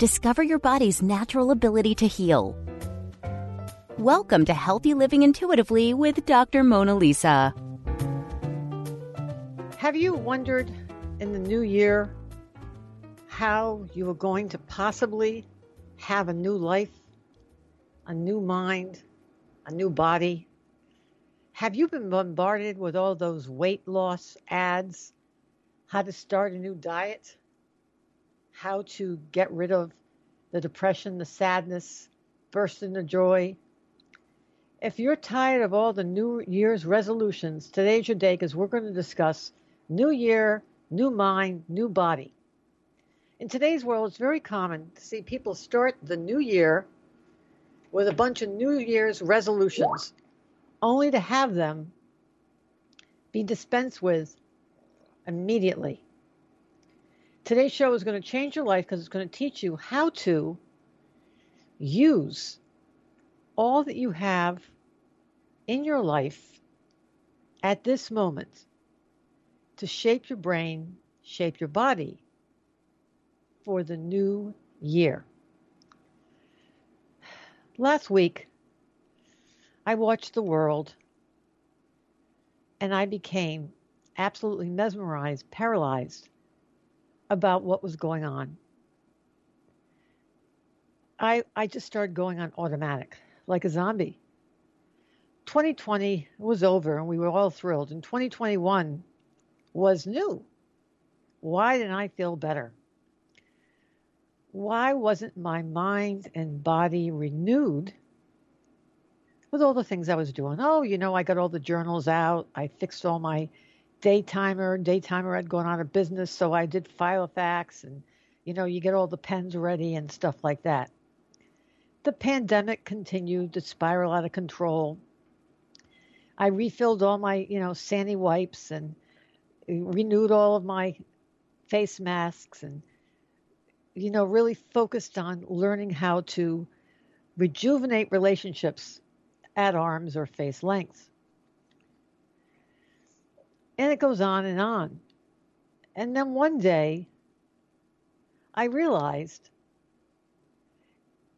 Discover your body's natural ability to heal. Welcome to Healthy Living Intuitively with Dr. Mona Lisa. Have you wondered in the new year how you are going to possibly have a new life, a new mind, a new body? Have you been bombarded with all those weight loss ads? How to start a new diet? How to get rid of the depression, the sadness, burst into joy. If you're tired of all the New Year's resolutions, today's your day because we're going to discuss New Year, new mind, new body. In today's world, it's very common to see people start the new year with a bunch of New Year's resolutions, only to have them be dispensed with immediately. Today's show is going to change your life because it's going to teach you how to use all that you have in your life at this moment to shape your brain, shape your body for the new year. Last week, I watched the world and I became absolutely mesmerized, paralyzed about what was going on. I I just started going on automatic, like a zombie. 2020 was over and we were all thrilled, and 2021 was new. Why didn't I feel better? Why wasn't my mind and body renewed with all the things I was doing? Oh, you know, I got all the journals out, I fixed all my daytimer. Daytimer had gone out of business, so I did Filofax, and you know, you get all the pens ready and stuff like that. The pandemic continued to spiral out of control. I refilled all my, you know, Sani wipes and renewed all of my face masks and you know, really focused on learning how to rejuvenate relationships at arms or face length. And it goes on and on. And then one day, I realized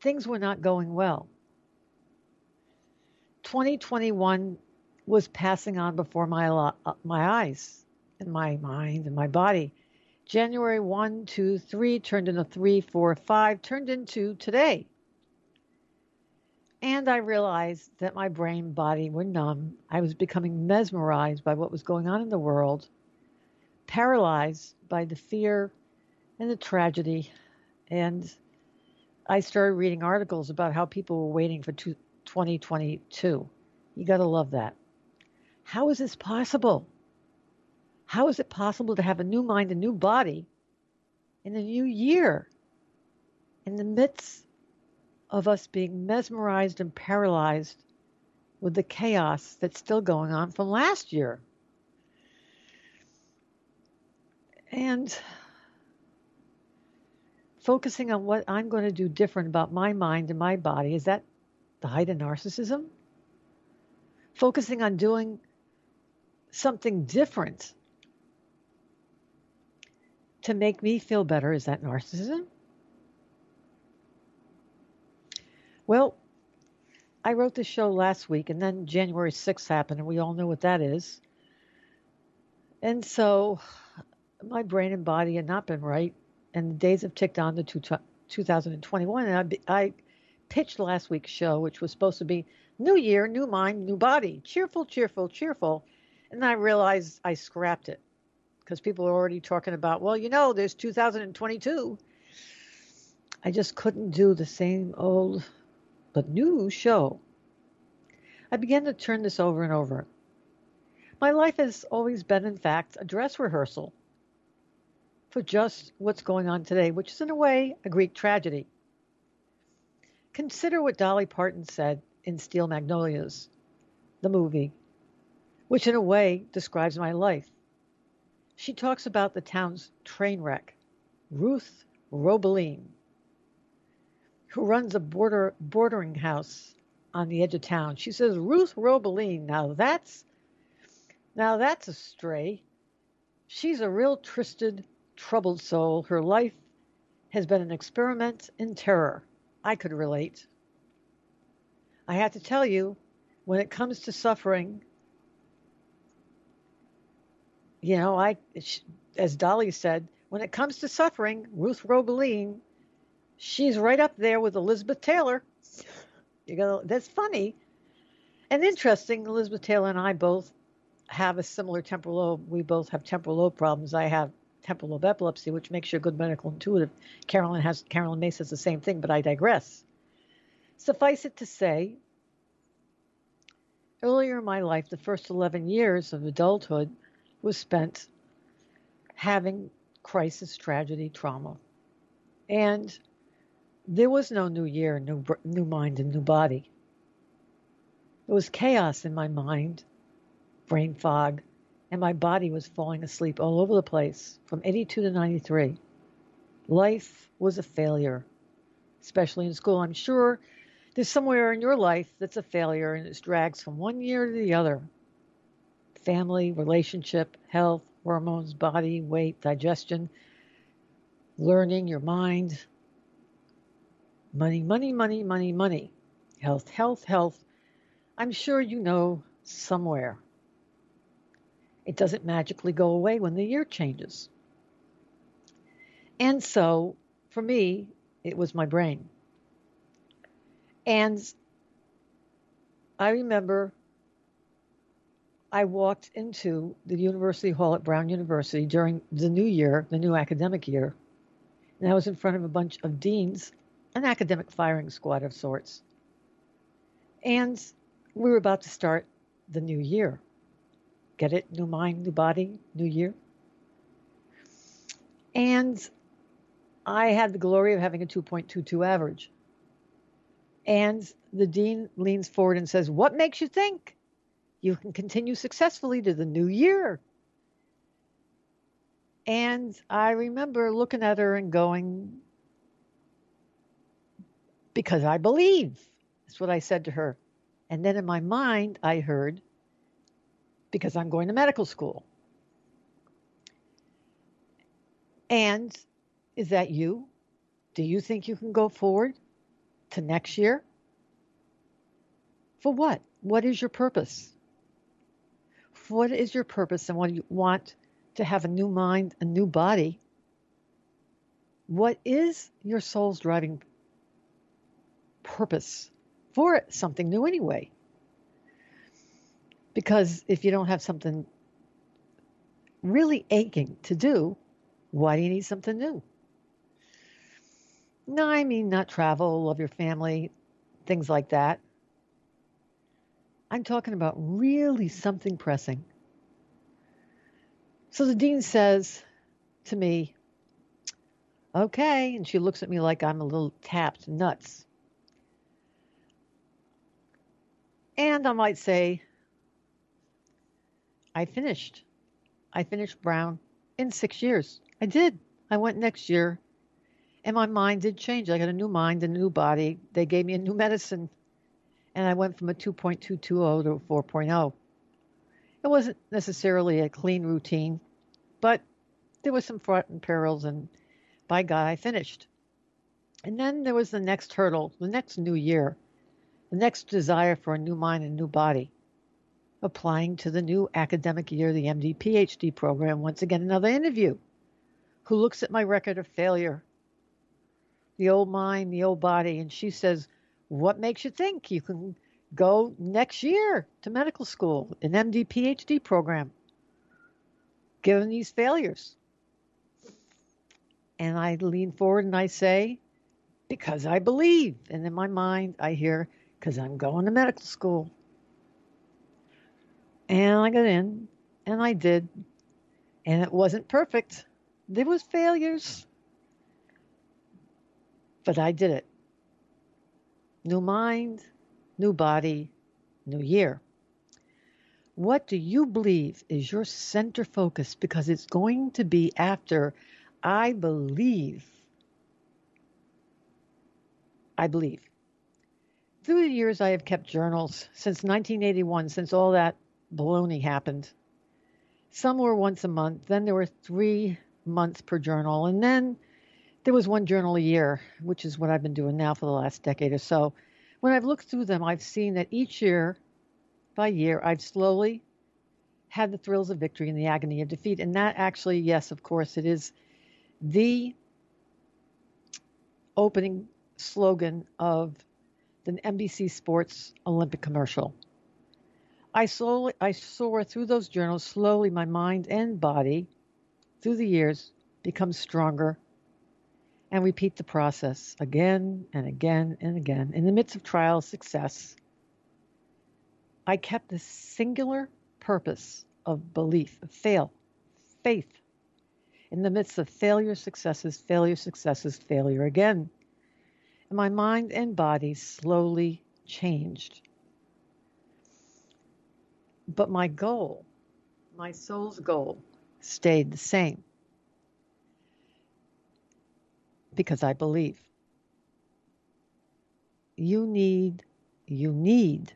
things were not going well. 2021 was passing on before my uh, my eyes and my mind and my body. January 1, 2, 3 turned into 3, 4, 5, turned into today. And I realized that my brain body were numb. I was becoming mesmerized by what was going on in the world, paralyzed by the fear and the tragedy. And I started reading articles about how people were waiting for 2022. You got to love that. How is this possible? How is it possible to have a new mind, a new body in a new year in the midst of us being mesmerized and paralyzed with the chaos that's still going on from last year. And focusing on what I'm going to do different about my mind and my body is that the height of narcissism? Focusing on doing something different to make me feel better is that narcissism? Well, I wrote the show last week, and then January 6th happened, and we all know what that is. And so my brain and body had not been right. and the days have ticked on to two, 2021. And I, I pitched last week's show, which was supposed to be New Year, New Mind, New Body, cheerful, cheerful, cheerful. And I realized I scrapped it because people are already talking about, well, you know, there's 2022. I just couldn't do the same old but new show. I began to turn this over and over. My life has always been, in fact, a dress rehearsal for just what's going on today, which is, in a way, a Greek tragedy. Consider what Dolly Parton said in Steel Magnolias, the movie, which, in a way, describes my life. She talks about the town's train wreck, Ruth Robeline, who runs a border bordering house on the edge of town. She says, Ruth Robeline, now that's now that's a stray. She's a real twisted, troubled soul. Her life has been an experiment in terror. I could relate. I have to tell you, when it comes to suffering, you know, I, as Dolly said, when it comes to suffering, Ruth Robeline, she's right up there with Elizabeth Taylor. You go, that's funny and interesting. Elizabeth Taylor and I both have a similar temporal lobe. We both have temporal lobe problems. I have temporal lobe epilepsy, which makes you a good medical intuitive. Caroline has Caroline Myss has the same thing, but I digress. Suffice it to say, earlier in my life, the first 11 years of adulthood was spent having crisis, tragedy, trauma. And there was no new year, new, new mind, and new body. There was chaos in my mind brain fog, and my body was falling asleep all over the place from 82 to 93. Life was a failure, especially in school. I'm sure there's somewhere in your life that's a failure and it drags from one year to the other. Family, relationship, health, hormones, body, weight, digestion, learning, your mind, money, money, money, money, money, health, health, health. I'm sure you know somewhere it doesn't magically go away when the year changes. And so, for me, it was my brain. And I remember I walked into the University Hall at Brown University during the new year, the new academic year, and I was in front of a bunch of deans, an academic firing squad of sorts. And we were about to start the new year. Get it? New mind, new body, new year. And I had the glory of having a 2.22 average. And the dean leans forward and says, What makes you think you can continue successfully to the new year? And I remember looking at her and going, Because I believe. That's what I said to her. And then in my mind, I heard, because I'm going to medical school. And is that you? Do you think you can go forward to next year? For what? What is your purpose? What is your purpose and what you want to have a new mind, a new body? What is your soul's driving purpose for something new anyway? Because if you don't have something really aching to do, why do you need something new? No, I mean not travel, love your family, things like that. I'm talking about really something pressing. So the dean says to me, Okay, and she looks at me like I'm a little tapped nuts. And I might say, I finished. I finished Brown in six years. I did. I went next year, and my mind did change. I got a new mind, a new body. They gave me a new medicine, and I went from a 2.220 to a 4.0. It wasn't necessarily a clean routine, but there was some front and perils, and by God, I finished. And then there was the next hurdle, the next new year, the next desire for a new mind and new body applying to the new academic year, the MD PhD program. Once again, another interview. who looks at my record of failure, the old mind, the old body, and she says, What makes you think you can go next year to medical school, an MD PhD program, given these failures? And I lean forward and I say, Because I believe. And in my mind, I hear, Because I'm going to medical school. And I got in, and I did. And it wasn't perfect. There was failures. But I did it. New mind, new body, new year. What do you believe is your center focus? Because it's going to be after I believe. I believe. Through the years, I have kept journals since 1981, since all that baloney happened. Some were once a month, then there were three months per journal, and then there was one journal a year, which is what I've been doing now for the last decade or so. When I've looked through them, I've seen that each year by year, I've slowly had the thrills of victory and the agony of defeat. And that actually, yes, of course, it is the opening slogan of the NBC Sports Olympic commercial. I slowly I soar through those journals slowly my mind and body through the years become stronger and repeat the process again and again and again. In the midst of trial success, I kept the singular purpose of belief, of fail, faith. In the midst of failure, successes, failure, successes, failure again. My mind and body slowly changed. But my goal, my soul's goal, stayed the same because I believe. You need, you need,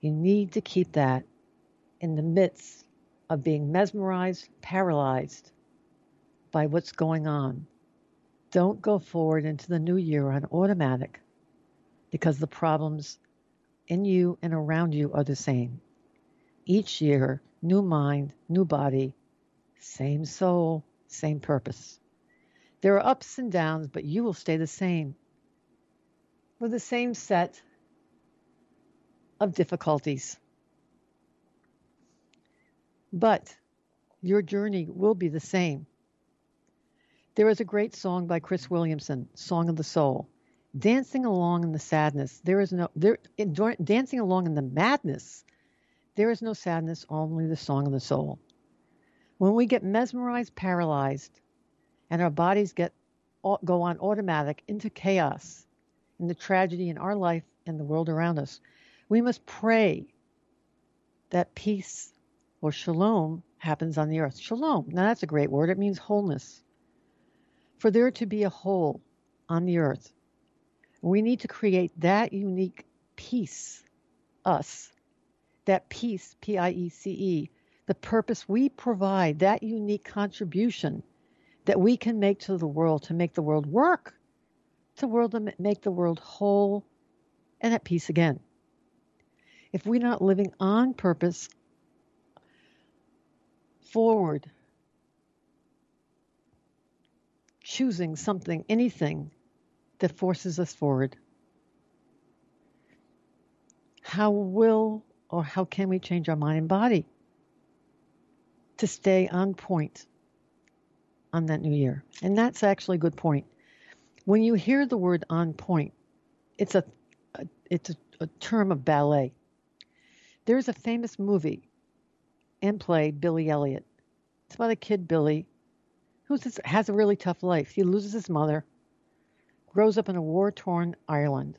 you need to keep that in the midst of being mesmerized, paralyzed by what's going on. Don't go forward into the new year on automatic because the problems in you and around you are the same. Each year, new mind, new body, same soul, same purpose. There are ups and downs, but you will stay the same with the same set of difficulties. But your journey will be the same. There is a great song by Cris Williamson, Song of the Soul. Dancing along in the sadness, there is no there in, dancing along in the madness. There is no sadness, only the song of the soul. When we get mesmerized, paralyzed, and our bodies get go on automatic into chaos and the tragedy in our life and the world around us. We must pray that peace or shalom happens on the earth. Shalom. Now that's a great word. It means wholeness. For there to be a whole on the earth, we need to create that unique peace, us, that peace, P I E C E, the purpose we provide, that unique contribution that we can make to the world to make the world work, to world make the world whole and at peace again. If we're not living on purpose, forward, choosing something, anything that forces us forward, how will or how can we change our mind and body to stay on point on that new year. And that's actually a good point. When you hear the word on point, it's a, a it's a, a term of ballet. There's a famous movie and play, Billy Elliot. It's about a kid, Billy, who has a really tough life. He loses his mother, grows up in a war torn Ireland.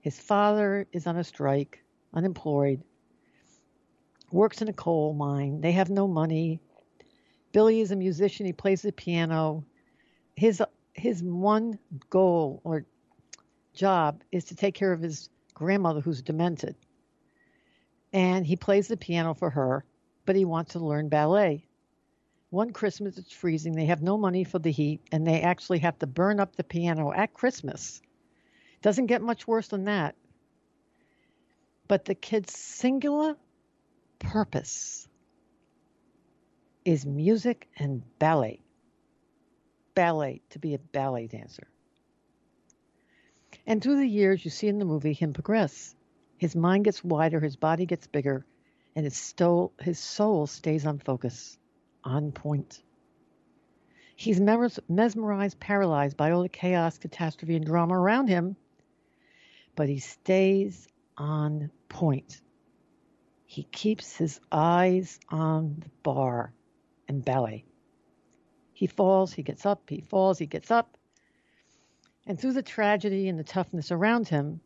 His father is on a strike, unemployed, works in a coal mine. They have no money. Billy is a musician. He plays the piano. His his one goal or job is to take care of his grandmother who's demented. And he plays the piano for her, but he wants to learn ballet. One Christmas it's freezing. They have no money for the heat, and they actually have to burn up the piano at Christmas. Doesn't get much worse than that. But the kid's singular purpose is music and ballet. ballet to be a ballet dancer. And through the years, you see in the movie him progress. His mind gets wider, his body gets bigger, and his, sto- his soul stays on focus, on point. He's mesmerized, paralyzed by all the chaos, catastrophe, and drama around him, but he stays on point. He keeps his eyes on the bar and ballet. He falls, he gets up, he falls, he gets up. And through the tragedy and the toughness around him,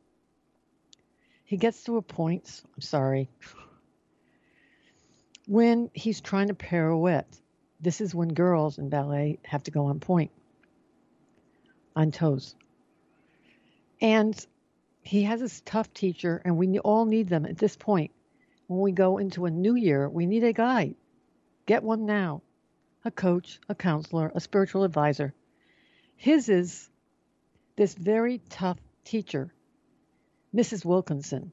he gets to a point, I'm sorry, when he's trying to pirouette. This is when girls in ballet have to go on point, on toes. And he has this tough teacher, and we all need them at this point. When we go into a new year, we need a guide. Get one now a coach, a counselor, a spiritual advisor. His is this very tough teacher, Mrs. Wilkinson,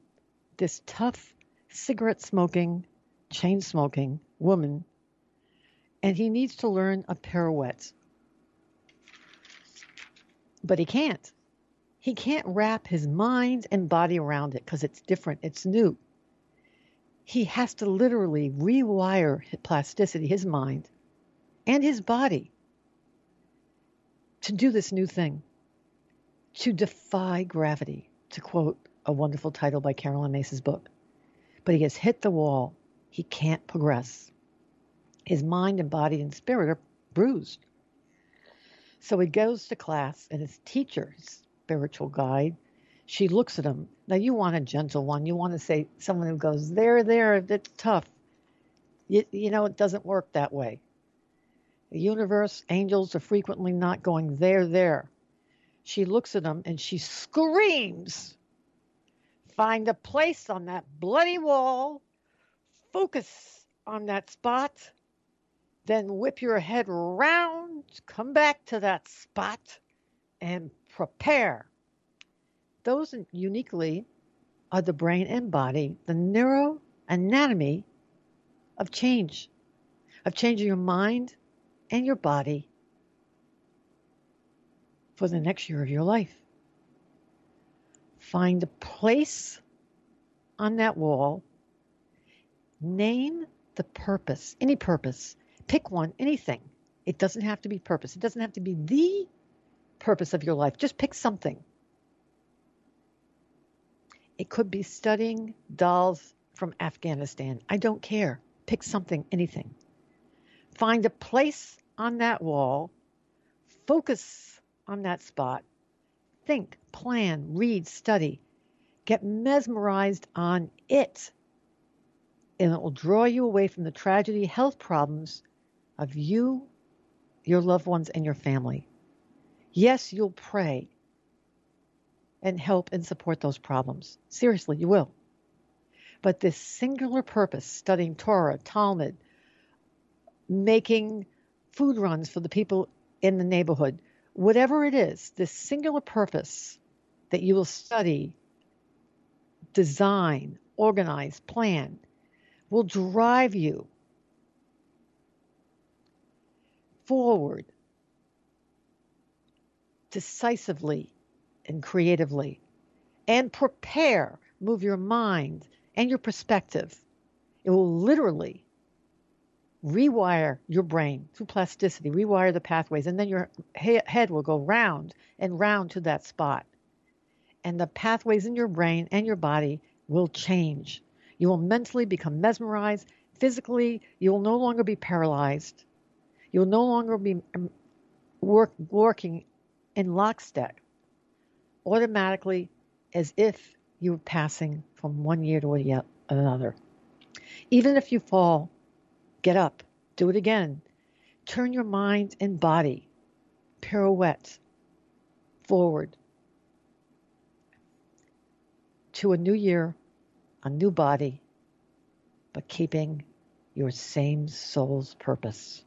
this tough cigarette smoking, chain smoking woman, and he needs to learn a pirouette. But he can't. He can't wrap his mind and body around it because it's different, it's new. He has to literally rewire plasticity, his mind, and his body to do this new thing, to defy gravity, to quote a wonderful title by Caroline Myss's book. But he has hit the wall. He can't progress. His mind and body and spirit are bruised. So he goes to class, and his teacher, his spiritual guide, she looks at him. Now, you want a gentle one. You want to say someone who goes, There, there, that's tough. You, you know, it doesn't work that way. The universe, angels are frequently not going there, there. She looks at him and she screams, Find a place on that bloody wall, focus on that spot, then whip your head round, come back to that spot, and prepare. Those uniquely are the brain and body, the neuroanatomy of change, of changing your mind and your body for the next year of your life. Find a place on that wall. Name the purpose, any purpose. Pick one, anything. It doesn't have to be purpose. It doesn't have to be the purpose of your life. Just pick something. It could be studying dolls from Afghanistan. I don't care. Pick something, anything. Find a place on that wall, focus on that spot, think, plan, read, study, get mesmerized on it. And it will draw you away from the tragedy, health problems of you, your loved ones, and your family. Yes, you'll pray and help and support those problems. Seriously, you will. But this singular purpose, studying Torah, Talmud, making food runs for the people in the neighborhood, whatever it is, this singular purpose that you will study, design, organize, plan, will drive you forward decisively and creatively and prepare, move your mind and your perspective. It will literally rewire your brain through plasticity, rewire the pathways, and then your he- head will go round and round to that spot. And the pathways in your brain and your body will change. You will mentally become mesmerized. Physically, you will no longer be paralyzed. You will no longer be um, work, working in lockstep, automatically as if you were passing from one year to another. Even if you fall, get up, do it again. Turn your mind and body, pirouette, forward to a new year, a new body, but keeping your same soul's purpose.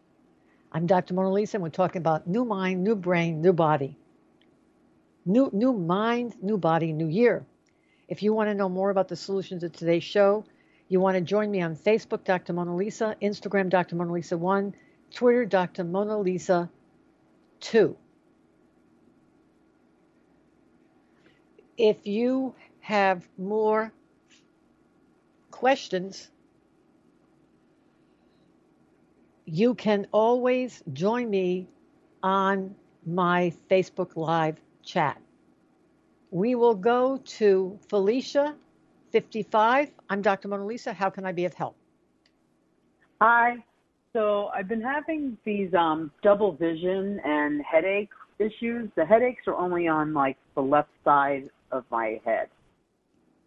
I'm Dr. Mona Lisa, and we're talking about new mind, new brain, new body. New, new mind, new body, new year. If you want to know more about the solutions of today's show, you want to join me on Facebook, Dr. Mona Lisa, Instagram, Dr. Mona Lisa 1, Twitter, Dr. Mona Lisa Two, if you have more questions, you can always join me on my Facebook Live chat. We will go to Felicia, 55. I'm Dr. Mona Lisa. How can I be of help? Hi. So I've been having these um, double vision and headache issues. The headaches are only on like the left side of my head.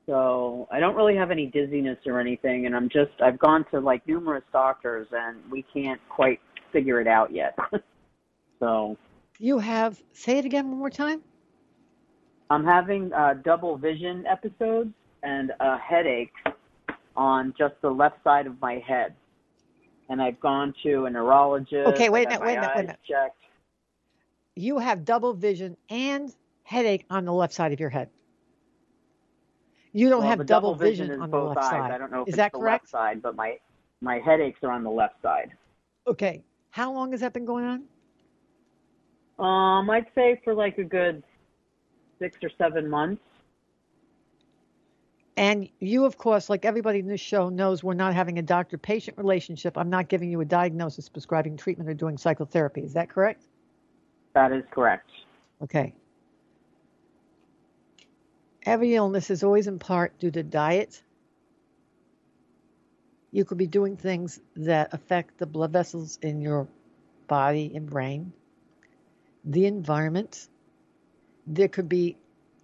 So I don't really have any dizziness or anything, and I'm just I've gone to like numerous doctors, and we can't quite figure it out yet. so You have, say it again one more time. I'm having uh, double vision episodes and a headache on just the left side of my head, and I've gone to a neurologist. Okay, wait a minute, wait a minute, wait a minute. Checked. You have double vision and headache on the left side of your head. You don't well, have double, double vision, vision, is on the both left eyes. side. I don't know if Is that the correct? left side, but my my headaches are on the left side. Okay. How long has that been going on? Um, I'd say for like a good six or seven months. And you, of course, like everybody in this show, knows we're not having a doctor patient relationship. I'm not giving you a diagnosis, prescribing treatment, or doing psychotherapy. Is that correct? That is correct. Okay. Every illness is always in part due to diet. You could be doing things that affect the blood vessels in your body and brain, the environment. There could be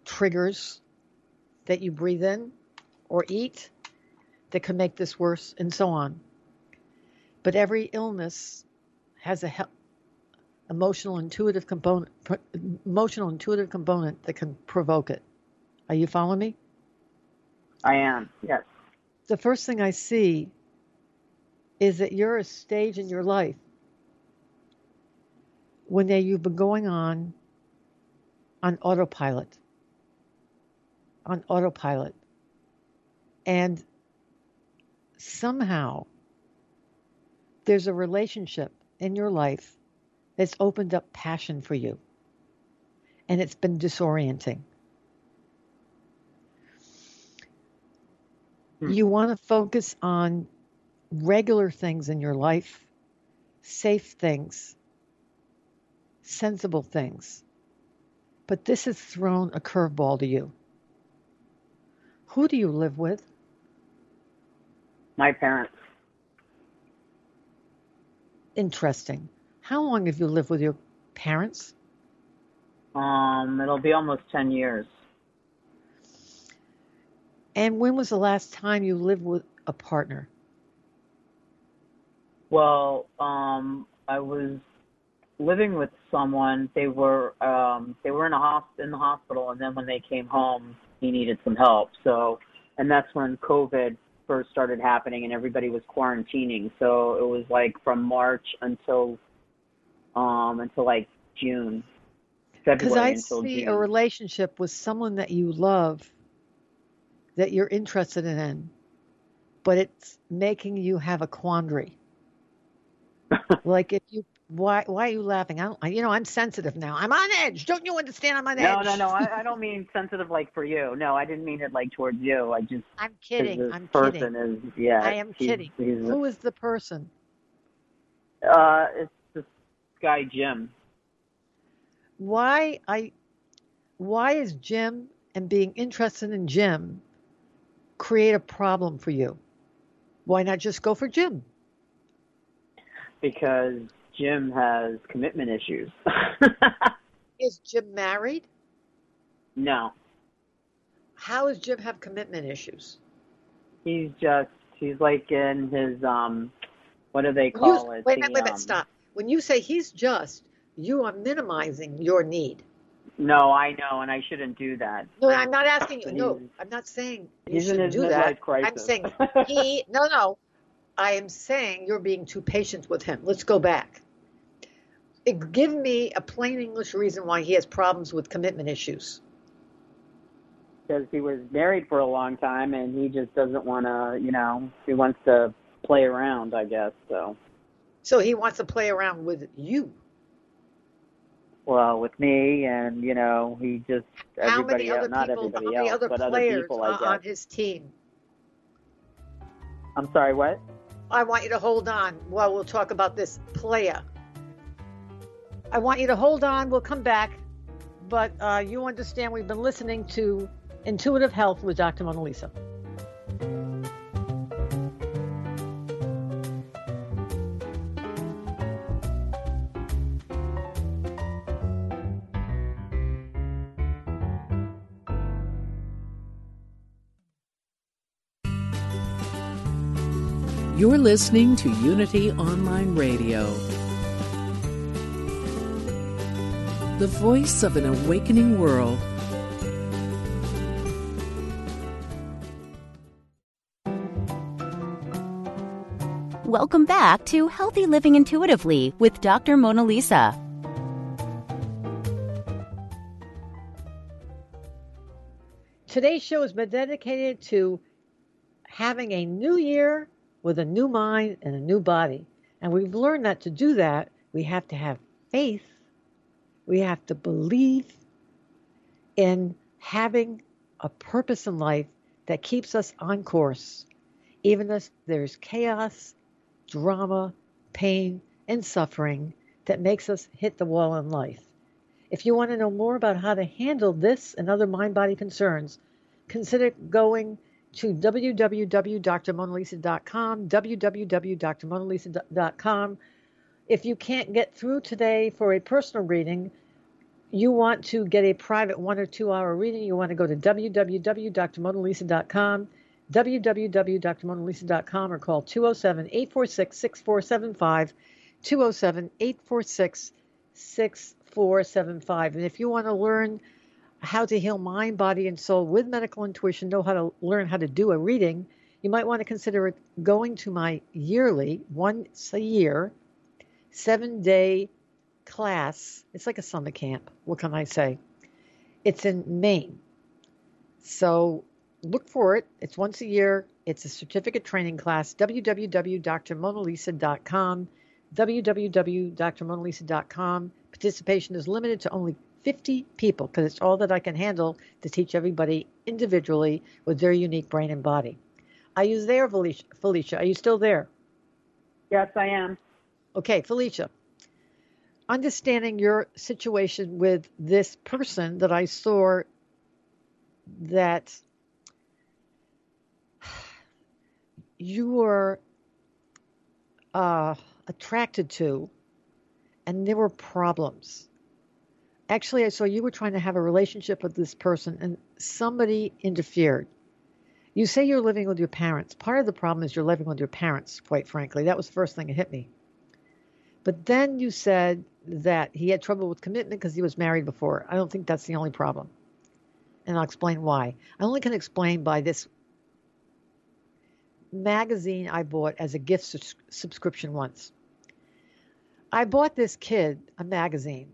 triggers that you breathe in or eat that could make this worse, and so on. But every illness has a emotional intuitive component emotional intuitive component that can provoke it are you following me I am. Yes. the first thing i see is that you're a stage in your life when they, you've been going on on autopilot on autopilot and somehow there's a relationship in your life that's opened up passion for you and it's been disorienting Hmm. you want to focus on regular things in your life safe things sensible things but this has thrown a curveball to you who do you live with My parents. interesting how long have you lived with your parents Um, it'll be almost ten years. And when was the last time you lived with a partner Well, um, I was living with someone. They were um, they were in a hosp- in the hospital, and then when they came home, he needed some help. So, and that's when COVID first started happening, and everybody was quarantining. So it was like from March until um, until like June, Because February I until see June. a relationship with someone that you love, that you're interested in, but it's making you have a quandary. like if you, why, why are you laughing? I don't, you know, I'm sensitive now. I'm on edge. Don't you understand? I'm on no, edge. no, no. I, I don't mean sensitive like for you. No, I didn't mean it like towards you. I just I'm kidding. I'm person kidding. is yeah. I am he's- kidding. He's, Who is the person? Uh, it's this guy Jim. Why I, why is Jim and being interested in Jim create a problem for you? Why not just go for Jim? because Jim has commitment issues. Is Jim married? no, How does Jim have commitment issues? he's just he's like in his um, what do they When you- call it? wait a The, minute, wait um, stop. When you say he's just, you are minimizing your need. No, I know, and I shouldn't do that. No, I'm not asking you. No, I'm not saying you shouldn't do that. crisis. I'm saying he. No, no. I am saying you're being too patient with him. Let's go back. It- Give me a plain English reason why he has problems with commitment issues. because he was married for a long time, and he just doesn't want to, you know, he wants to play around, I guess. So So he wants to play around with you. Well, with me, and you know, he just How everybody else, not people, everybody else, other but other people, I on his team? I'm sorry, what? I want you to hold on while we'll talk about this player. I want you to hold on. We'll come back. But uh, you understand we've been listening to Intuitive Health with Dr. Mona Lisa. You're listening to Unity Online Radio, the voice of an awakening world. Welcome back to Healthy Living Intuitively with Dr. Mona Lisa. Today's show has been dedicated to having a new year with a new mind and a new body. And we've learned that to do that, we have to have faith. We have to believe in having a purpose in life that keeps us on course, even if there's chaos, drama, pain, and suffering that makes us hit the wall in life. If you want to know more about how to handle this and other mind body concerns, consider going to www.drmonalisa.com, www.drmonalisa.com. If you can't get through today for a personal reading, you want to get a private one or two hour reading, you want to go to www.drmonalisa.com, www.drmonalisa.com, or call 207 846 6475, 207 846 6475. And if you want to learn how to heal mind, body, and soul with medical intuition, know how to learn how to do a reading, you might want to consider going to my yearly, once a year, seven day class. It's like a summer camp. What can I say? It's in Maine. So look for it. It's once a year. It's a certificate training class. www.drmonalisa.com. www.drmonalisa.com. Participation is limited to only 50 people because it's all that I can handle to teach everybody individually with their unique brain and body. Are you there, Felicia? Felicia, are you still there? Yes, I am. Okay, Felicia. Understanding your situation with this person that I saw that you were uh, attracted to, and there were problems. Actually, I saw you were trying to have a relationship with this person, and somebody interfered. You say you're living with your parents. Part of the problem is you're living with your parents, quite frankly. That was the first thing that hit me. But then you said that he had trouble with commitment because he was married before. I don't think that's the only problem. And I'll explain why. I only can explain by this magazine I bought as a gift subscription once. I bought this kid a magazine.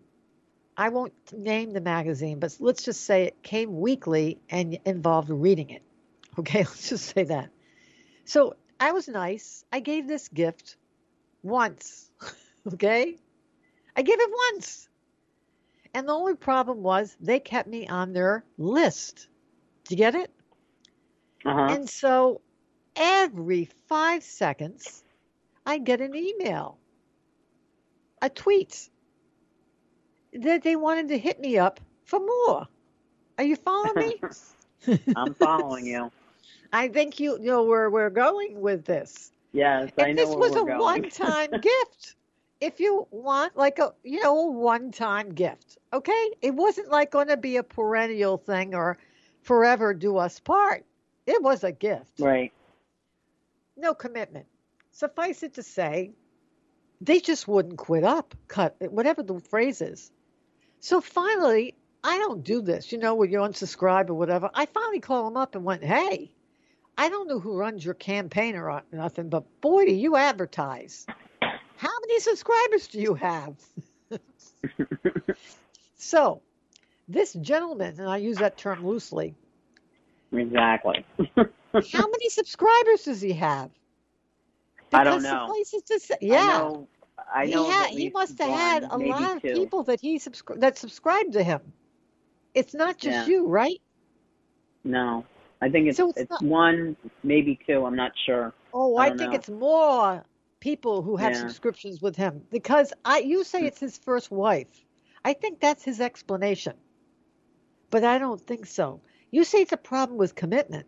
I won't name the magazine, but let's just say it came weekly and involved reading it. Okay, let's just say that. So I was nice. I gave this gift once. Okay? I gave it once. And the only problem was they kept me on their list. Do you get it? Uh-huh. And so every five seconds, I get an email, a tweet that they wanted to hit me up for more. Are you following me? I'm following you. I think you know where we're going with this. Yes, I know this was a going. one-time gift. If you want, like a you know, a one-time gift, okay? It wasn't like going to be a perennial thing or forever do us part. It was a gift. Right. No commitment. Suffice it to say, they just wouldn't quit up, cut whatever the phrase is. So finally, I don't do this, you know, when you unsubscribe or whatever. I finally called them up and went, "Hey, I don't know who runs your campaign or nothing, but boy, do you advertise. How many subscribers do you have? so, this gentleman, and I use that term loosely, exactly. how many subscribers does he have? I don't Because know. it to say- I yeah. know, I know he, had, he must have had a lot of two. people that he subscri- that subscribed to him. It's not just Yeah. you, right? No, I think it's So it's it's, not- one, maybe two. I'm not sure. Oh, I I, think know. it's more people who have Yeah. subscriptions with him because I you say it's his first wife. I think that's his explanation. But I don't think so. You say it's a problem with commitment.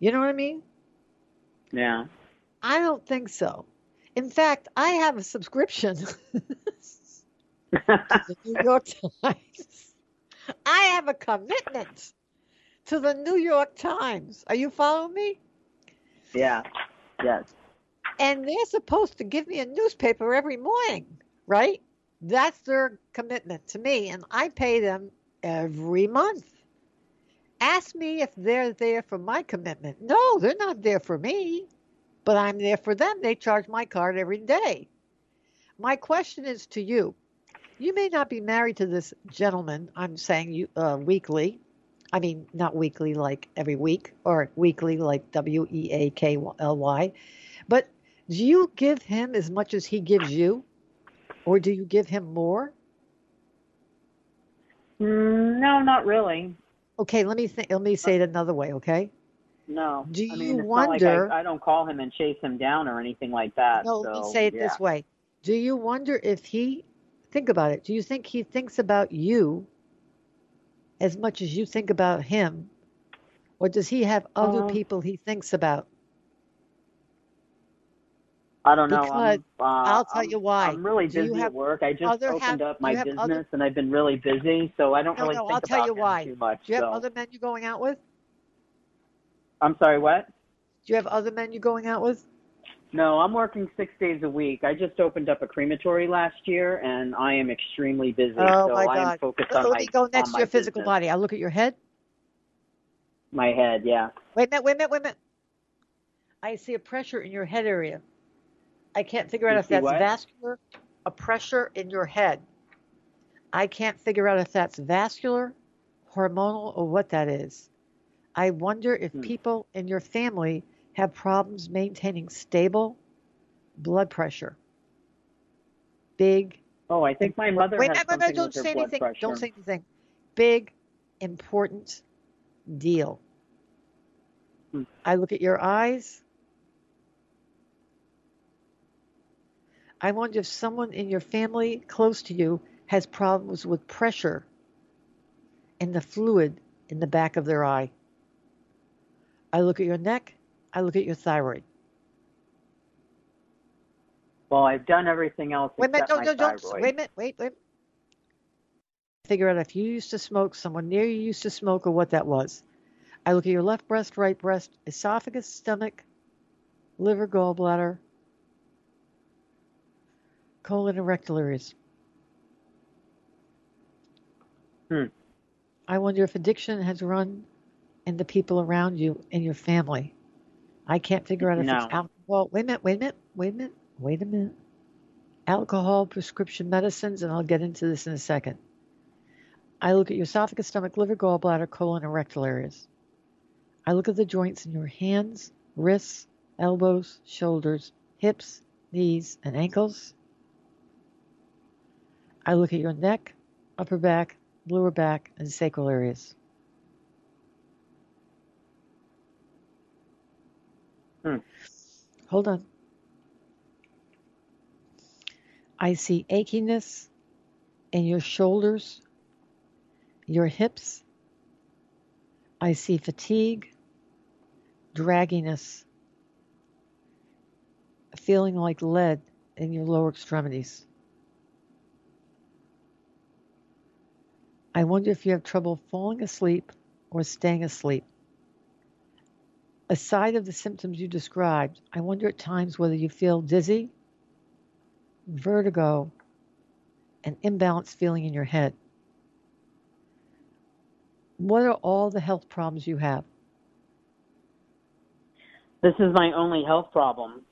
You know what I mean? Yeah. I don't think so. In fact, I have a subscription to the New York Times. I have a commitment to the New York Times. Are you following me? yeah. Yes. And they're supposed to give me a newspaper every morning, right? That's their commitment to me, and I pay them every month. Ask me if they're there for my commitment. No, they're not there for me, but I'm there for them. They charge my card every day. My question is to you. You may not be married to this gentleman, I'm saying you uh, weekly. I mean, not weekly like every week, or weekly like W E A K L Y. But do you give him as much as he gives you? Or do you give him more? Mm, no, not really. Okay, let me think let me say it another way, okay? No. Do I you mean, it's wonder- like I, I don't call him and chase him down or anything like that. No, so, let me say it yeah. this way. Do you wonder if he think about it? Do you think he thinks about you as much as you think about him? Or does he have other Um, people he thinks about? I don't know. Because uh, I'll tell I'm- you why. I'm really busy at work. I just opened have- up my business other- and I've been really busy, so I don't No, really no, think I'll about tell you why. too much. Do you have other men you're going out with? I'm sorry, what? Do you have other men you're going out with? No, I'm working six days a week. I just opened up a crematory last year, and I am extremely busy. Oh so my I am God. focused Let on my go next to your physical business. body. I'll look at your head. My head, yeah. Wait a minute, wait a minute, wait a minute. I see a pressure in your head area. I can't figure out You if that's what? vascular, a pressure in your head. I can't figure out if that's vascular, hormonal, or what that is. I wonder if Hmm. people in your family have problems maintaining stable blood pressure. Big. Oh, I think my mother wait, has wait, wait, don't say anything. pressure. Don't say anything. Big, important deal. Hmm. I look at your eyes. I wonder if someone in your family close to you has problems with pressure in the fluid in the back of their eye. I look at your neck. I look at your thyroid. Well, I've done everything else Wait a minute, don't, don't, don't. Wait a minute, wait, wait. Figure out if you used to smoke, someone near you used to smoke, or what that was. I look at your left breast, right breast, esophagus, stomach, liver, gallbladder, colon, and rectal areas. Hmm. I wonder if addiction has run in the people around you and your family. I can't figure out if No. it's alcohol. Wait a minute, wait a minute, wait a minute, wait a minute. Alcohol, prescription medicines, and I'll get into this in a second. I look at your esophagus, stomach, liver, gallbladder, colon, and rectal areas. I look at the joints in your hands, wrists, elbows, shoulders, hips, knees, and ankles. I look at your neck, upper back, lower back, and sacral areas. Hmm. Hold on. I see achiness in your shoulders, your hips. I see fatigue, dragginess, feeling like lead in your lower extremities. I wonder if you have trouble falling asleep or staying asleep. Aside of the symptoms you described, I wonder at times whether you feel dizzy, vertigo, and imbalanced feeling in your head. What are all the health problems you have? This is my only health problem.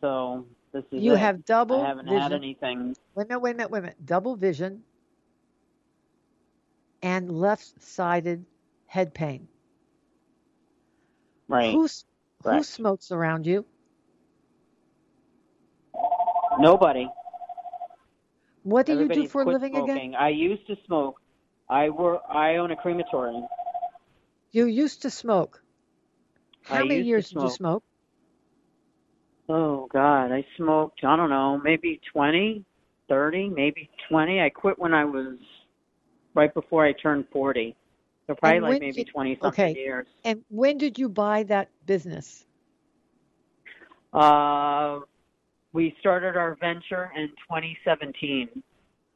So this is You it. have double I haven't vision. had anything. Wait a minute, wait a minute, wait a minute. Double vision and left-sided head pain. Right. Who, Correct. smokes around you? Nobody. What do you do for a living smoking. again? I used to smoke. I work. I own a crematorium. You used to smoke. How I many years did you smoke. smoke? Oh God, I smoked. I don't know, maybe twenty, thirty, maybe twenty. I quit when I was right before I turned forty. So probably like maybe did- twenty something okay. years. And when did you buy that business? Uh, we started our venture in 2017.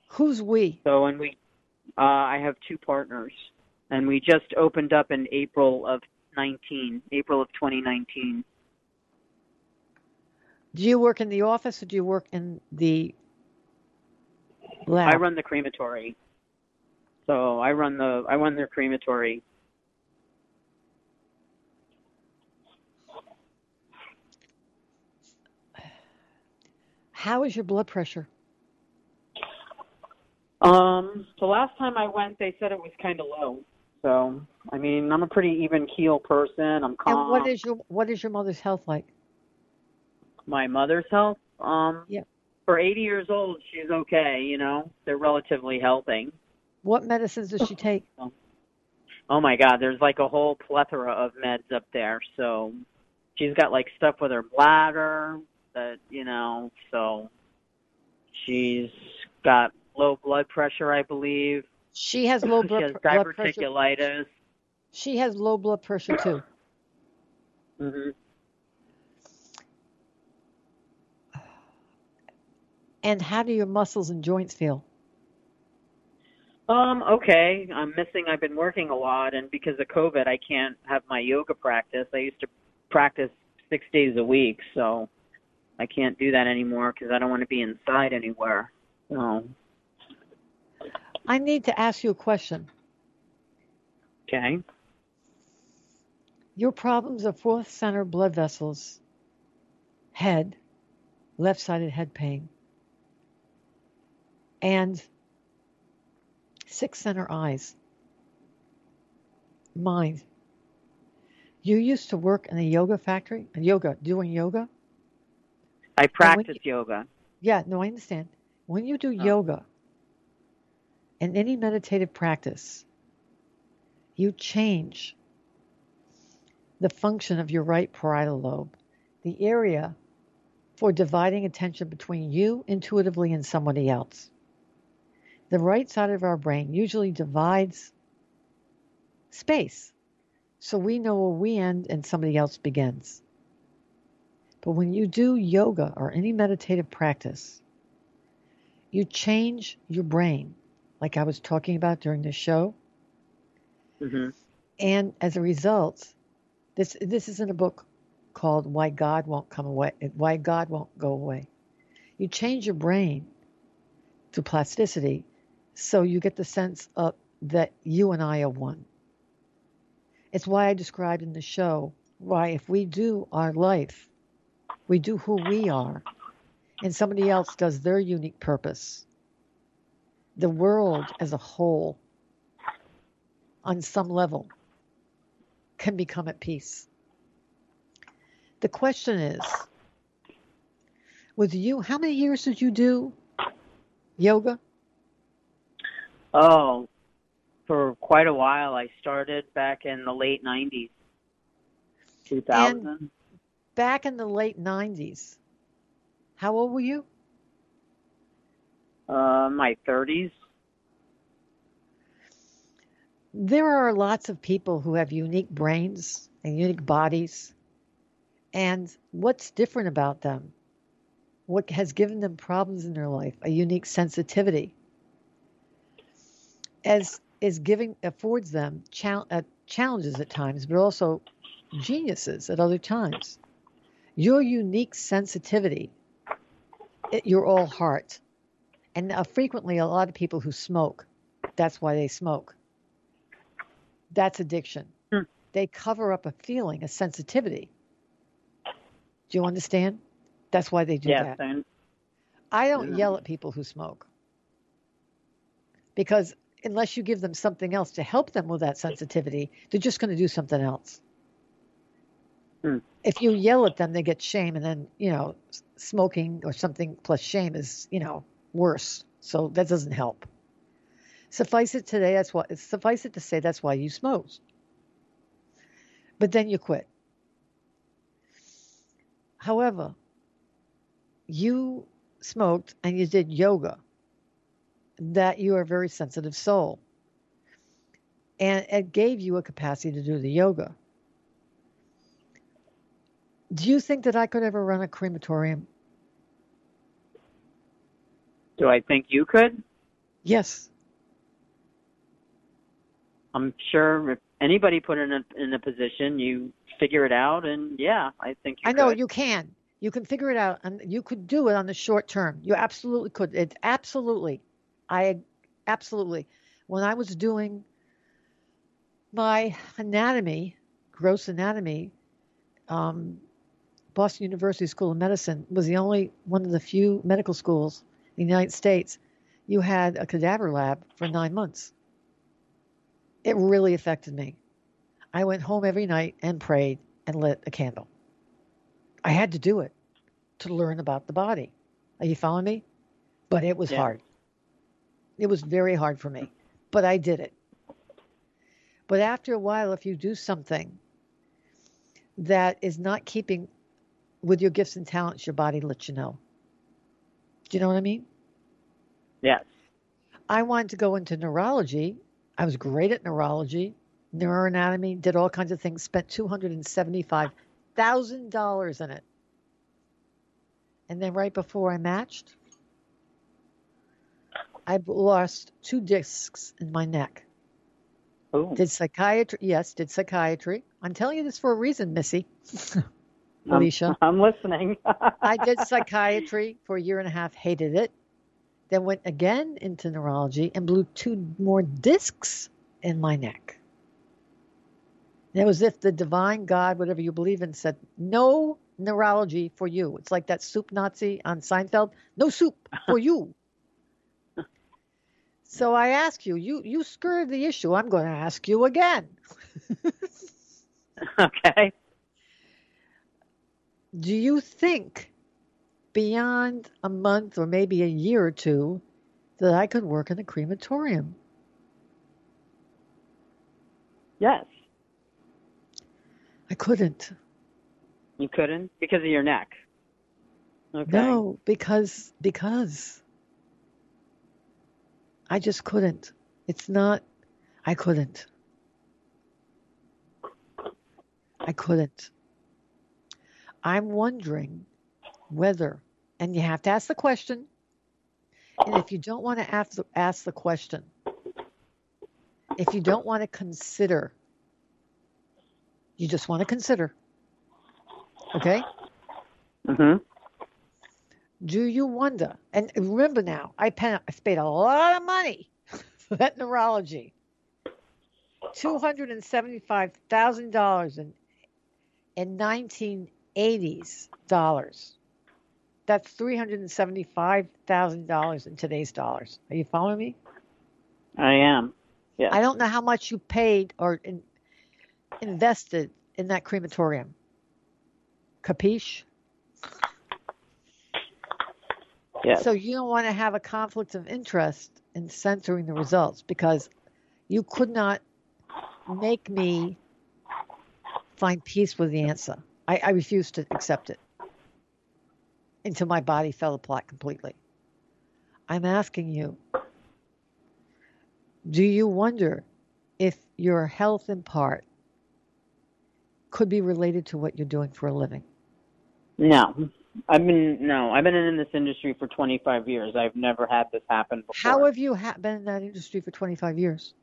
Who's we? So when we, uh, I have two partners, and we just opened up in April of 19, April of 2019. Do you work in the office or do you work in the lab? I run the crematory. So I run the I run their crematory. How is your blood pressure? Um, the last time I went, they said it was kind of low. So I mean, I'm a pretty even keel person. I'm calm. And what is your what is your mother's health like? my mother's health? Um, Yeah. For 80 years old, she's okay. You know, they're relatively helping. What medicines does she take? Oh my God, there's like a whole plethora of meds up there. So she's got like stuff with her bladder that you know. So she's got low blood pressure, I believe. She has low she blood, has pr- blood pressure. diverticulitis. She has low blood pressure too. hmm And how do your muscles and joints feel? Um, okay. I'm missing I've been working a lot and because of COVID I can't have my yoga practice. I used to practice 6 days a week, so I can't do that anymore cuz I don't want to be inside anywhere. So, I need to ask you a question. okay. Your problems are fourth center blood vessels, head, left sided head pain, and sixth center eyes, mind. You used to work in a yoga factory, a yoga, doing yoga? I practice yoga. Yeah, no, I understand. When you do oh. yoga and any meditative practice, you change the function of your right parietal lobe, the area for dividing attention between you intuitively and somebody else. The right side of our brain usually divides space so we know where we end and somebody else begins. But when you do yoga or any meditative practice, you change your brain, like I was talking about during the show. Mhm. And as a result, this this is in a book called Why God Won't Come Away Why God Won't Go Away. You change your brain to plasticity so you get the sense of that you and I are one. It's why I described in the show why if we do our life, we do who we are, and somebody else does their unique purpose. The world as a whole, on some level, can become at peace. The question is with you, how many years did you do yoga? Oh, for quite a while. I started back in the late 90s. 2000. Back in the late 90s, how old were you? Uh, my 30s. There are lots of people who have unique brains and unique bodies. And what's different about them? What has given them problems in their life? A unique sensitivity. As is giving affords them chal- uh, challenges at times, but also geniuses at other times. Your unique sensitivity, it, you're all heart. And uh, frequently, a lot of people who smoke, that's why they smoke. That's addiction. Hmm. They cover up a feeling, a sensitivity. Do you understand? That's why they do Yes, that. and I don't Yeah. yell at people who smoke because unless you give them something else to help them with that sensitivity, they're just going to do something else. Hmm. If you yell at them, they get shame, and then you know, smoking or something plus shame is you know worse. So that doesn't help. Suffice it today. That's why. Suffice it to say that's why you smoked. But then you quit. However, you smoked and you did yoga. That you are a very sensitive soul. And it gave you a capacity to do the yoga. Do you think that I could ever run a crematorium? Do I think you could? Yes. I'm sure if anybody put in a in a position, you figure it out, and yeah, I think you I know could. you can. You can figure it out, and you could do it on the short term. You absolutely could. It absolutely, I absolutely. When I was doing my anatomy, gross anatomy, um, Boston University School of Medicine was the only one of the few medical schools in the United States. You had a cadaver lab for nine months. It really affected me. I went home every night and prayed and lit a candle. I had to do it to learn about the body. Are you following me? But it was Yeah. hard. It was very hard for me, but I did it. But after a while, if you do something that is not keeping with your gifts and talents, your body lets you know. Do you know what I mean? Yes. I wanted to go into neurology. I was great at neurology, neuroanatomy, did all kinds of things, spent $275,000 in it. And then right before I matched, I lost two discs in my neck. Oh, Did psychiatry, yes, did psychiatry. I'm telling you this for a reason, Missy. I'm- Alicia. I'm, listening. I did psychiatry for a year and a half, hated it. Then went again into neurology and blew two more discs in my neck. And it was as if the divine God, whatever you believe in, said, No neurology for you. It's like that soup Nazi on Seinfeld. No soup for you. So I ask you, you you skirted the issue. I'm going to ask you again. okay. Do you think beyond a month or maybe a year or two that I could work in a crematorium? Yes. I couldn't. You couldn't because of your neck. Okay. No, because because I just couldn't. It's not I couldn't. I couldn't. I'm wondering whether and you have to ask the question. And if you don't want to ask the, ask the question, if you don't want to consider, you just want to consider. Okay? Mhm. Do you wonder? And remember now, I, paid a lot of money for that neurology. Two hundred and seventy-five thousand dollars in in nineteen eighties dollars. That's three hundred and seventy-five thousand dollars in today's dollars. Are you following me? I am. Yes. I don't know how much you paid or in, invested in that crematorium. Capiche? Yes. So you don't want to have a conflict of interest in censoring the results because you could not make me find peace with the answer. I, I refuse to accept it until my body fell apart completely. I'm asking you, do you wonder if your health in part could be related to what you're doing for a living? no. I've been no. I've been in this industry for 25 years. I've never had this happen before. How have you ha- been in that industry for 25 years?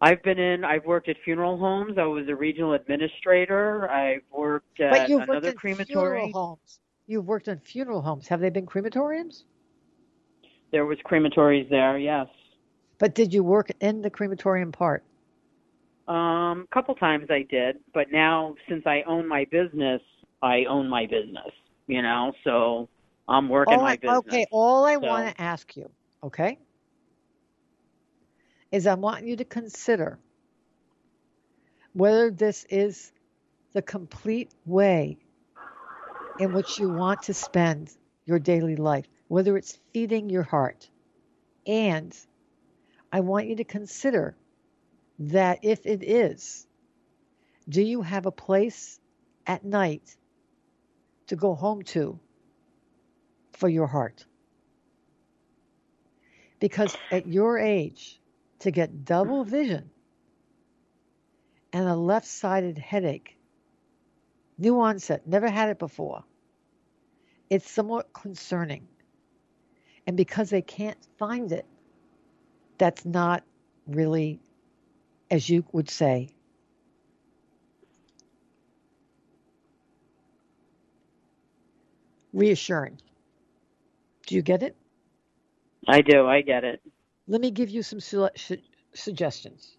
I've been in. I've worked at funeral homes. I was a regional administrator. I've worked at But you've worked another in crematory. funeral homes. You've worked in funeral homes. Have they been crematoriums? There was crematories there. Yes. But did you work in the crematorium part? Um, a couple times I did, but now since I own my business, I own my business. You know, so I'm working all my I, business. okay, all I So- want to ask you, okay, is I want you to consider whether this is the complete way in which you want to spend your daily life, whether it's feeding your heart. And I want you to consider that if it is, do you have a place at night to go home to for your heart? Because at your age, to get double vision and a left sided headache, new onset, never had it before, it's somewhat concerning. And because they can't find it, that's not really, as you would say, reassuring. Do you get it? I do. I get it. Let me give you some su- su- suggestions.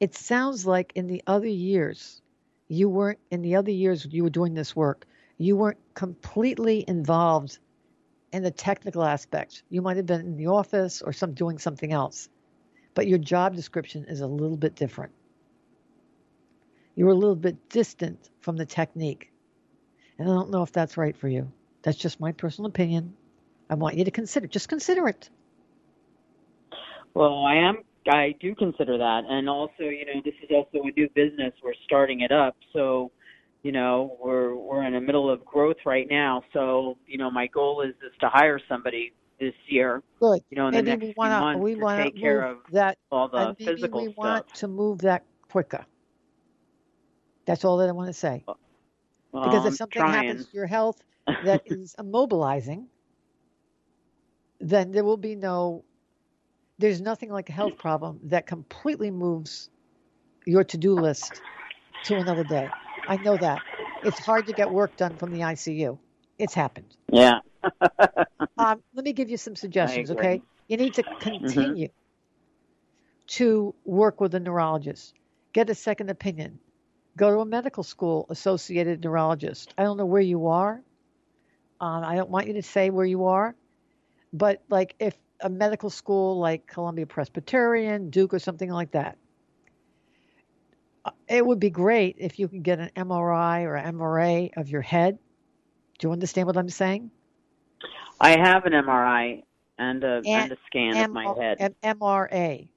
It sounds like in the other years, you weren't, in the other years you were doing this work, you weren't completely involved in the technical aspects. You might have been in the office or some doing something else, but your job description is a little bit different. You were a little bit distant from the technique. And I don't know if that's right for you. That's just my personal opinion. I want you to consider, just consider it. Well, I am. I do consider that, and also, you know, this is also a new business. We're starting it up, so you know, we're we're in the middle of growth right now. So, you know, my goal is is to hire somebody this year. Good. You know, in the next we few wanna, months we to wanna take care of that, all the and maybe physical we stuff. want to move that quicker. That's all that I want to say. Well, Because if I'm something trying. happens to your health that is immobilizing, then there will be no, there's nothing like a health problem that completely moves your to do list to another day. I know that. It's hard to get work done from the ICU. It's happened. yeah. Um, let me give you some suggestions, okay? You need to continue to work with a neurologist, get a second opinion, go to a medical school associated neurologist. I don't know where you are. Um, I don't want you to say where you are, but like if a medical school like Columbia Presbyterian, Duke, or something like that, uh, it would be great if you could get an MRI or MRA of your head. Do you understand what I'm saying? I have an MRI and a and, And a scan of my head. An MRA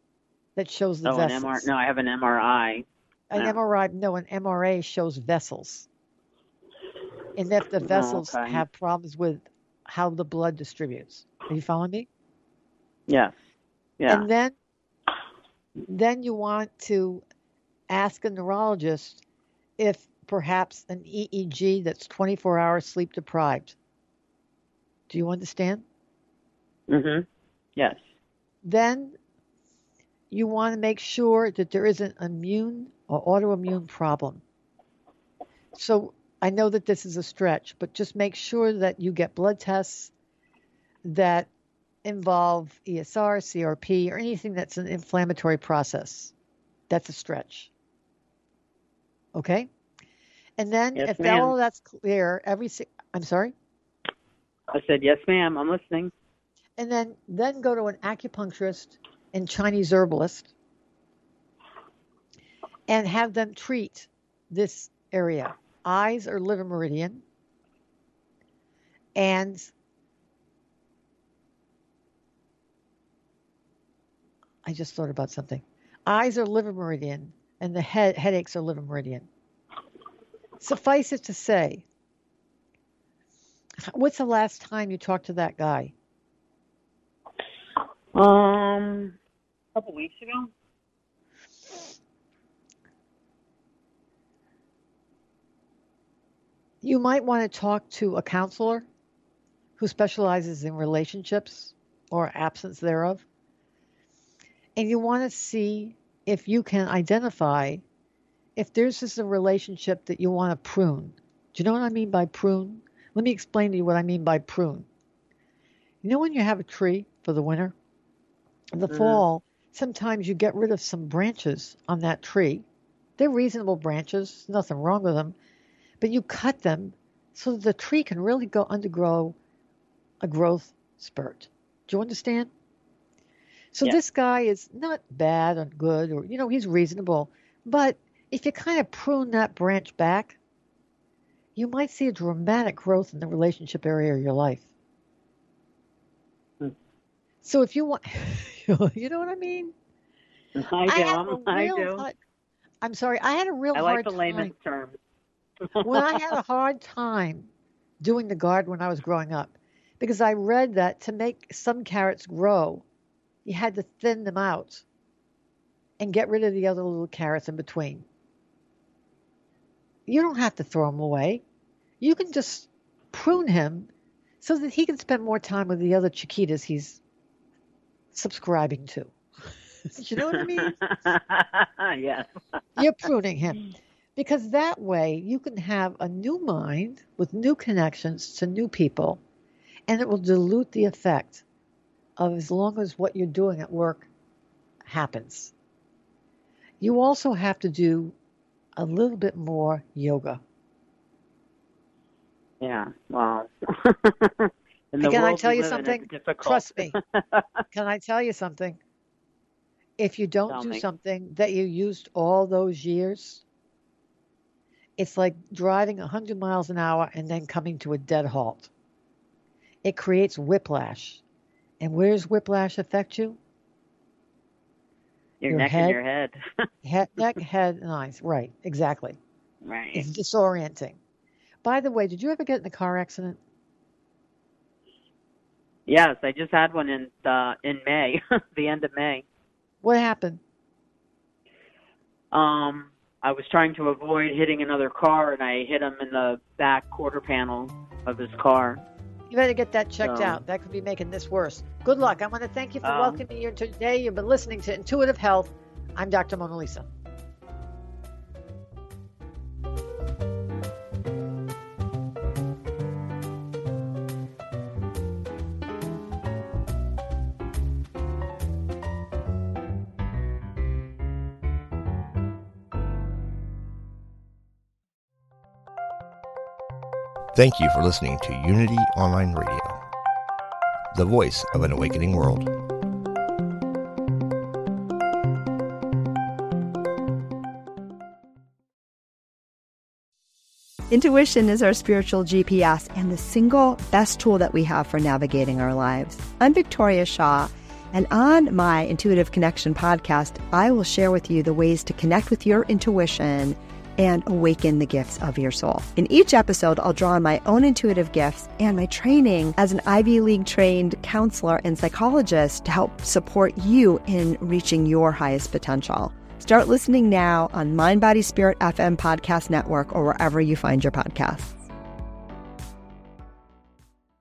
that shows the oh, an vessels. MR. No, I have an MRI. An no. MRI, no, an MRA shows vessels. And if the vessels Oh, okay. have problems with how the blood distributes. Are you following me? Yes. Yeah. And then then you want to ask a neurologist if perhaps an EEG that's 24 hours sleep deprived. Do you understand? mhm. Yes. then you want to make sure that there isn't immune or autoimmune problem. So I know that this is a stretch, but just make sure that you get blood tests that involve ESR, CRP, or anything that's an inflammatory process. That's a stretch. Okay? And then Yes, if ma'am. all that's clear, every si- I'm sorry? I said yes, ma'am. I'm listening. and then then go to an acupuncturist and Chinese herbalist and have them treat this area, eyes or liver meridian, and I just thought about something. Eyes are liver meridian, and the head headaches are liver meridian. Suffice it to say, what's the last time you talked to that guy? Um, a couple weeks ago. You might want to talk to a counselor who specializes in relationships or absence thereof. And you want to see if you can identify if there's just a relationship that you want to prune. Do you know what I mean by prune? Let me explain to you what I mean by prune. You know when you have a tree for the winter? In the Mhm. fall, sometimes you get rid of some branches on that tree. They're reasonable branches, nothing wrong with them, but you cut them so that the tree can really go undergo a growth spurt. Do you understand? So Yeah. this guy is not bad or good or you know he's reasonable, but if you kind of prune that branch back, you might see a dramatic growth in the relationship area of your life. Hmm. So if you want, you know what I mean? I do. I I do. hard- I'm sorry, I had a real I hard like the time layman's terms. When I had a hard time doing the garden when I was growing up because I read that to make some carrots grow, you had to thin them out and get rid of the other little carrots in between. You don't have to throw them away. You can just prune him so that he can spend more time with the other Chiquitas he's subscribing to. you know what I mean? yes. You're pruning him. Because that way you can have a new mind with new connections to new people, and it will dilute the effect of as long as what you're doing at work happens. You also have to do a little bit more yoga. Yeah. The Can I tell you something? Trust me. Can I tell you something? If you don't Tell do me. something that you used all those years, it's like driving 100 miles an hour and then coming to a dead halt. It creates whiplash. And where does whiplash affect you? your, your neck head- and your head. Head, neck, head, and eyes. Right, exactly. right. It's disorienting. By the way, did you ever get in a car accident? Yes, I just had one in uh, in May, the end of May. What happened? Um, I was trying to avoid hitting another car, and I hit him in the back quarter panel of his car. You better get that checked So- out. That could be making this worse. Good luck. I want to thank you for Um, welcoming me here today. You've been listening to Intuitive Health. I'm Dr. Mona Lisa. Thank you for listening to Unity Online Radio, the voice of an awakening world. Intuition is our spiritual GPS and the single best tool that we have for navigating our lives. I'm Victoria Shaw, and on my Intuitive Connection podcast, I will share with you the ways to connect with your intuition and awaken the gifts of your soul. In each episode, I'll draw on my own intuitive gifts and my training as an Ivy League trained counselor and psychologist to help support you in reaching your highest potential. Start listening now on Mind Body Spirit FM Podcast Network or wherever you find your podcasts.